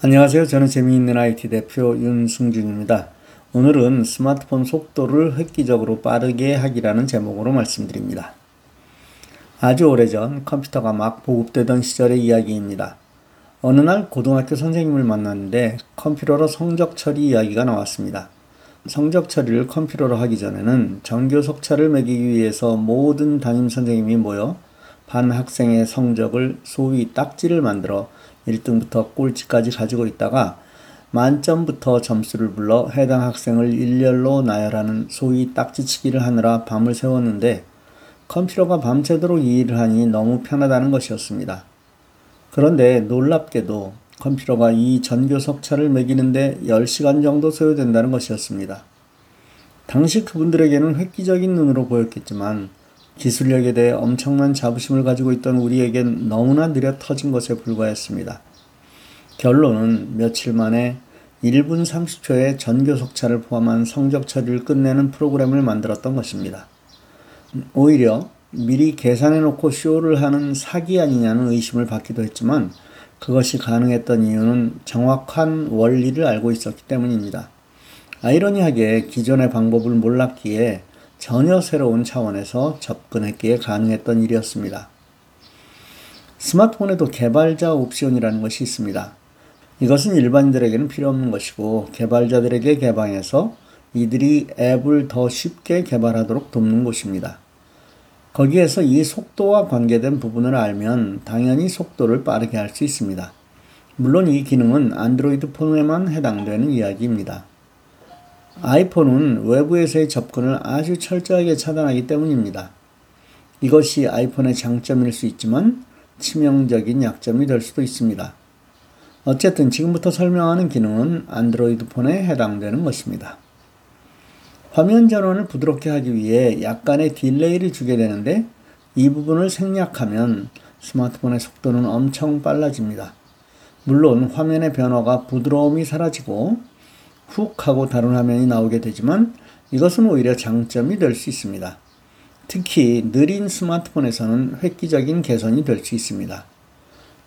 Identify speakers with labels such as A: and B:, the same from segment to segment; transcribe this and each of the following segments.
A: 안녕하세요. 저는 재미있는 IT 대표 윤승준입니다. 오늘은 스마트폰 속도를 획기적으로 빠르게 하기라는 제목으로 말씀드립니다. 아주 오래전 컴퓨터가 막 보급되던 시절의 이야기입니다. 어느 날 고등학교 선생님을 만났는데 컴퓨터로 성적 처리 이야기가 나왔습니다. 성적 처리를 컴퓨터로 하기 전에는 전교 속차를 매기기 위해서 모든 담임 선생님이 모여 반 학생의 성적을 소위 딱지를 만들어 1등부터 꼴찌까지 가지고 있다가 만점부터 점수를 불러 해당 학생을 일렬로 나열하는 소위 딱지치기를 하느라 밤을 새웠는데 컴퓨터가 밤새도록 이 일을 하니 너무 편하다는 것이었습니다. 그런데 놀랍게도 컴퓨터가 이 전교 석차를 매기는데 10시간 정도 소요된다는 것이었습니다. 당시 그분들에게는 획기적인 눈으로 보였겠지만 기술력에 대해 엄청난 자부심을 가지고 있던 우리에겐 너무나 느려 터진 것에 불과했습니다. 결론은 며칠 만에 1분 30초의 전교 속차를 포함한 성적 처리를 끝내는 프로그램을 만들었던 것입니다. 오히려 미리 계산해 놓고 쇼를 하는 사기 아니냐는 의심을 받기도 했지만 그것이 가능했던 이유는 정확한 원리를 알고 있었기 때문입니다. 아이러니하게 기존의 방법을 몰랐기에 전혀 새로운 차원에서 접근했기에 가능했던 일이었습니다. 스마트폰에도 개발자 옵션이라는 것이 있습니다. 이것은 일반인들에게는 필요 없는 것이고 개발자들에게 개방해서 이들이 앱을 더 쉽게 개발하도록 돕는 곳입니다. 거기에서 이 속도와 관계된 부분을 알면 당연히 속도를 빠르게 할 수 있습니다. 물론 이 기능은 안드로이드 폰에만 해당되는 이야기입니다. 아이폰은 외부에서의 접근을 아주 철저하게 차단하기 때문입니다. 이것이 아이폰의 장점일 수 있지만 치명적인 약점이 될 수도 있습니다. 어쨌든 지금부터 설명하는 기능은 안드로이드 폰에 해당되는 것입니다. 화면 전원을 부드럽게 하기 위해 약간의 딜레이를 주게 되는데 이 부분을 생략하면 스마트폰의 속도는 엄청 빨라집니다. 물론 화면의 변화가 부드러움이 사라지고 훅 하고 다른 화면이 나오게 되지만 이것은 오히려 장점이 될 수 있습니다. 특히 느린 스마트폰에서는 획기적인 개선이 될 수 있습니다.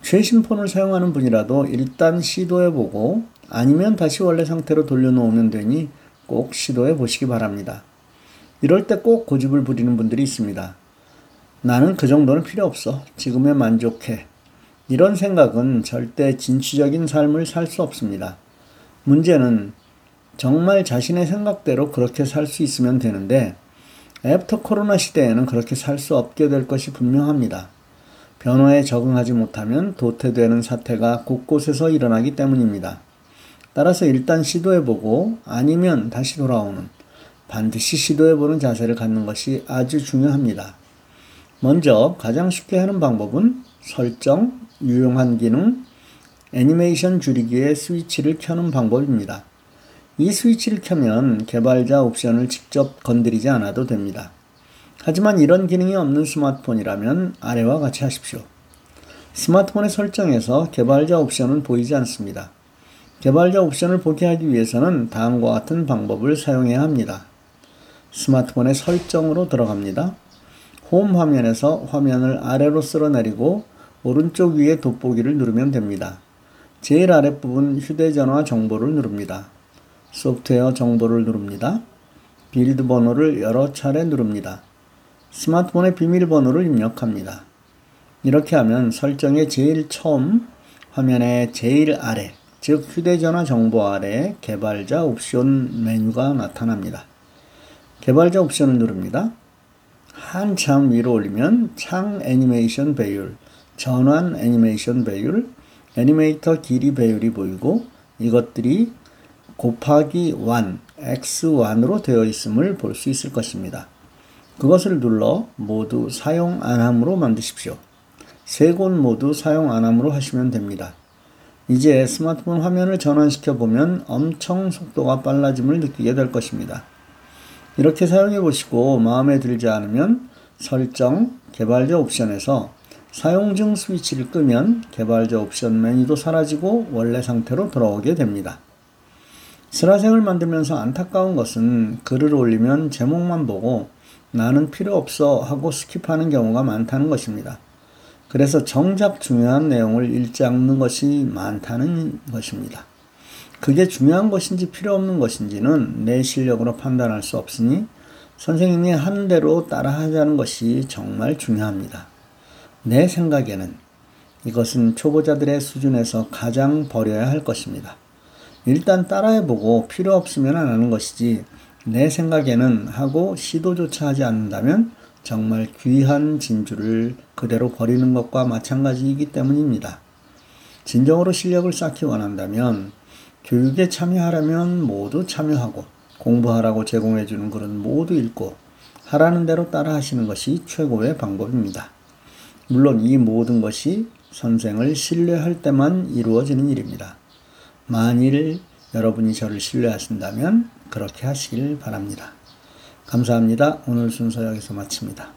A: 최신 폰을 사용하는 분이라도 일단 시도해보고 아니면 다시 원래 상태로 돌려놓으면 되니 꼭 시도해 보시기 바랍니다. 이럴 때 꼭 고집을 부리는 분들이 있습니다. 나는 그 정도는 필요 없어. 지금에 만족해. 이런 생각은 절대 진취적인 삶을 살 수 없습니다. 문제는 정말 자신의 생각대로 그렇게 살 수 있으면 되는데 after 코로나 시대에는 그렇게 살 수 없게 될 것이 분명합니다. 변화에 적응하지 못하면 도태되는 사태가 곳곳에서 일어나기 때문입니다. 따라서 일단 시도해보고 아니면 다시 돌아오는 반드시 시도해보는 자세를 갖는 것이 아주 중요합니다. 먼저 가장 쉽게 하는 방법은 설정, 유용한 기능, 애니메이션 줄이기의 스위치를 켜는 방법입니다. 이 스위치를 켜면 개발자 옵션을 직접 건드리지 않아도 됩니다. 하지만 이런 기능이 없는 스마트폰이라면 아래와 같이 하십시오. 스마트폰의 설정에서 개발자 옵션은 보이지 않습니다. 개발자 옵션을 보게 하기 위해서는 다음과 같은 방법을 사용해야 합니다. 스마트폰의 설정으로 들어갑니다. 홈 화면에서 화면을 아래로 쓸어내리고 오른쪽 위에 돋보기를 누르면 됩니다. 제일 아랫부분 휴대전화 정보를 누릅니다. 소프트웨어 정보를 누릅니다. build 번호를 여러 차례 누릅니다. 스마트폰의 비밀번호를 입력합니다. 이렇게 하면 설정의 제일 처음 화면의 제일 아래, 즉 휴대전화 정보 아래 개발자 옵션 메뉴가 나타납니다. 개발자 옵션을 누릅니다. 한참 위로 올리면 창 애니메이션 배율, 전환 애니메이션 배율, 애니메이터 길이 배율이 보이고 이것들이 곱하기 1, x1으로 되어 있음을 볼 수 있을 것입니다. 그것을 눌러 모두 사용 안함으로 만드십시오. 세 곳 모두 사용 안함으로 하시면 됩니다. 이제 스마트폰 화면을 전환시켜 보면 엄청 속도가 빨라짐을 느끼게 될 것입니다. 이렇게 사용해 보시고 마음에 들지 않으면 설정, 개발자 옵션에서 사용 중 스위치를 끄면 개발자 옵션 메뉴도 사라지고 원래 상태로 돌아오게 됩니다. 슬아생을 만들면서 안타까운 것은 글을 올리면 제목만 보고 나는 필요 없어 하고 skip하는 경우가 많다는 것입니다. 그래서 정작 중요한 내용을 않는 것이 많다는 것입니다. 그게 중요한 것인지 필요 없는 것인지는 내 실력으로 판단할 수 없으니 선생님이 하는 대로 따라 하자는 것이 정말 중요합니다. 내 생각에는 이것은 초보자들의 수준에서 가장 버려야 할 것입니다. 일단 따라해보고 필요 없으면 안 하는 것이지 내 생각에는 하고 시도조차 하지 않는다면 정말 귀한 진주를 그대로 버리는 것과 마찬가지이기 때문입니다. 진정으로 실력을 쌓기 원한다면 교육에 참여하려면 모두 참여하고 공부하라고 제공해주는 글은 모두 읽고 하라는 대로 따라 하시는 것이 최고의 방법입니다. 물론 이 모든 것이 선생을 신뢰할 때만 이루어지는 일입니다. 만일 여러분이 저를 신뢰하신다면 그렇게 하시길 바랍니다. 감사합니다. 오늘 순서 여기서 마칩니다.